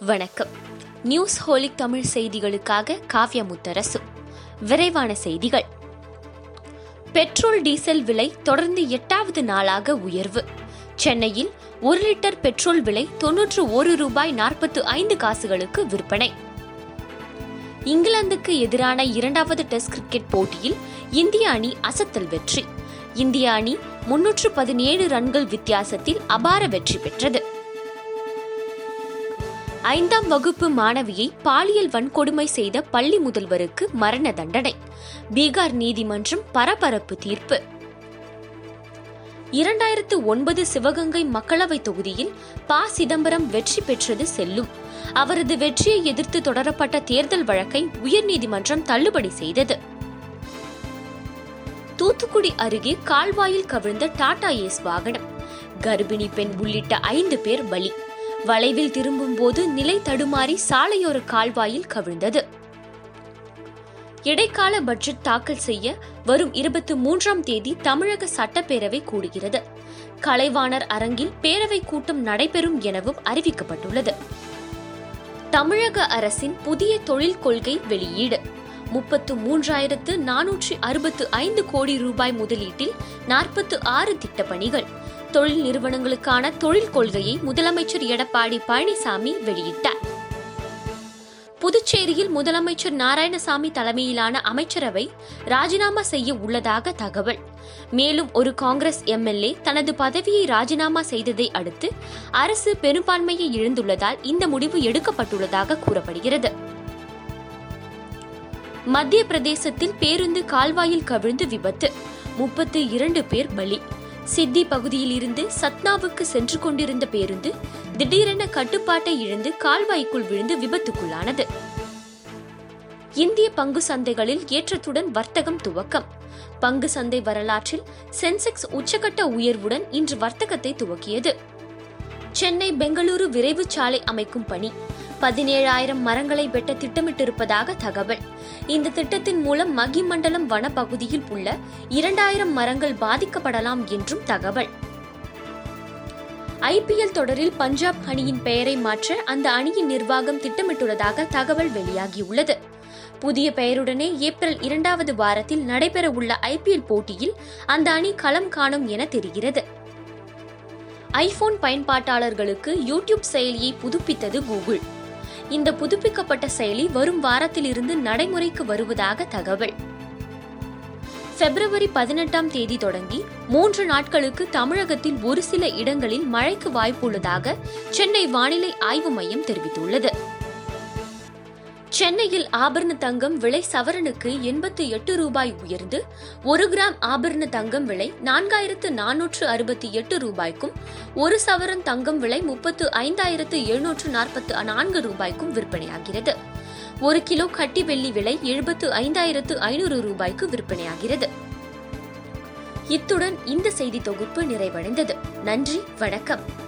வணக்கம். News holic Tamil செய்திகளுக்காக காவ்யா முத்தரசு விரைவான செய்திகள். பெட்ரோல் டீசல் விலை தொடர்ந்து எட்டாவது நாளாக உயர்வு. சென்னையில் ஒரு லிட்டர் பெட்ரோல் விலை தொன்னூற்று ஒரு ரூபாய் நாற்பத்து ஐந்து காசுகளுக்கு விற்பனை. இங்கிலாந்துக்கு எதிரான இரண்டாவது டெஸ்ட் கிரிக்கெட் போட்டியில் இந்திய அணி அசத்தல் வெற்றி. இந்திய அணி முன்னூற்று பதினேழு ரன்கள் வித்தியாசத்தில் அபார வெற்றி பெற்றது. ஐந்தாம் வகுப்பு மாணவியை பாலியல் வன்கொடுமை செய்த பள்ளி முதல்வருக்கு மரண தண்டனை. பீகார் நீதிமன்றம் பரபரப்பு தீர்ப்பு. இரண்டாயிரத்து ஒன்பது சிவகங்கை மக்களவை தொகுதியில் ப. சிதம்பரம் வெற்றி பெற்றது செல்லும். அவரது வெற்றியை எதிர்த்து தொடரப்பட்ட தேர்தல் வழக்கை உயர்நீதிமன்றம் தள்ளுபடி செய்தது. தூத்துக்குடி அருகே கால்வாயில் கவிழ்ந்த டாடா ஏஸ் வாகனம். கர்ப்பிணி பெண் உள்ளிட்ட ஐந்து பேர் பலி. வளைவில் திரும்பும் போது நிலை தடுமாறி சாலையோர கால்வாயில் கவிழ்ந்தது. இடைக்கால பட்ஜெட் தாக்கல் செய்ய வரும் இருபத்தி மூன்றாம் தேதி தமிழக சட்டப்பேரவை கூடுகிறது. கலைவாணர் அரங்கில் பேரவை கூட்டம் நடைபெறும் எனவும் அறிவிக்கப்பட்டுள்ளது. தமிழக அரசின் புதிய தொழில் கொள்கை வெளியீடு. முப்பத்து மூன்றாயிரத்து நானூற்றி அறுபத்து ஐந்து கோடி ரூபாய் முதலீட்டில் நாற்பத்து ஆறு திட்டப்பணிகள். தொழில் நிறுவனங்களுக்கான தொழில் கொள்கையை முதலமைச்சர் எடப்பாடி பழனிசாமி வெளியிட்டார். புதுச்சேரியில் முதலமைச்சர் நாராயணசாமி தலைமையிலான அமைச்சரவை ராஜினாமா செய்ய உள்ளதாக தகவல். மேலும் ஒரு காங்கிரஸ் எம்எல்ஏ தனது பதவியை ராஜினாமா செய்ததை அடுத்து அரசு பெரும்பான்மையை இழந்துள்ளதால் இந்த முடிவு எடுக்கப்பட்டுள்ளதாக கூறப்படுகிறது. மத்திய பிரதேசத்தில் பேருந்து கால்வாயில் கவிழ்ந்து விபத்து. முப்பத்து இரண்டு பேர் பலி. சித்தி பகுதியில் இருந்து சத்னாவுக்கு சென்று கொண்டிருந்த பேருந்து திடீரென கட்டுப்பாட்டை இழந்து கால்வாய்க்குள் விழுந்து விபத்துக்குள்ளானது. இந்திய பங்கு சந்தைகளில் ஏற்றத்துடன் வர்த்தகம் துவக்கம். பங்கு சந்தை வரலாற்றில் சென்செக்ஸ் உச்சகட்ட உயர்வுடன் இன்று வர்த்தகத்தை துவக்கியது. சென்னை பெங்களூரு விரைவு சாலை அமைக்கும் பணி. பதினேழாயிரம் மரங்களை வெட்ட திட்டமிட்டிருப்பதாக தகவல். இந்த திட்டத்தின் மூலம் மகிமண்டலம் வனப்பகுதியில் உள்ள இரண்டாயிரம் மரங்கள் பாதிக்கப்படலாம் என்றும் தகவல். ஐபிஎல் தொடரில் பஞ்சாப் அணியின் பெயரை மாற்ற அந்த அணியின் நிர்வாகம் திட்டமிட்டுள்ளதாக தகவல் வெளியாகியுள்ளது. புதிய பெயருடனே ஏப்ரல் இரண்டாவது வாரத்தில் நடைபெறவுள்ள ஐபிஎல் போட்டியில் அந்த அணி களம் காணும் என தெரிகிறது. ஐபோன் பயன்பாட்டாளர்களுக்கு யூடியூப் செயலியை புதுப்பித்தது கூகுள். இந்த புதுப்பிக்கப்பட்ட செயலி வரும் வாரத்திலிருந்து நடைமுறைக்கு வருவதாக தகவல். பிப்ரவரி பதினெட்டாம் தேதி தொடங்கி மூன்று நாட்களுக்கு தமிழகத்தில் ஒரு சில இடங்களில் மழைக்கு வாய்ப்புள்ளதாக சென்னை வானிலை ஆய்வு மையம் தெரிவித்துள்ளது. சென்னையில் ஆபரண தங்கம் விலை சவரனுக்கு எண்பத்தி எட்டு ரூபாய் உயர்ந்து ஒரு கிராம் ஆபரண தங்கம் விலை நான்காயிரத்து நானூற்று அறுபத்தி எட்டு ரூபாய்க்கும் ஒரு சவரன் தங்கம் விலை முப்பத்து ஐந்தாயிரத்து எழுநூற்று நாற்பத்து நான்கு ரூபாய்க்கும் விற்பனையாகிறது. ஒரு கிலோ கட்டி வெள்ளி விலை எழுபத்து ஐந்தாயிரத்து ஐநூறு ரூபாய்க்கு விற்பனையாகிறது. இத்துடன் இந்த செய்தி தொகுப்பு நிறைவடைந்தது. நன்றி வணக்கம்.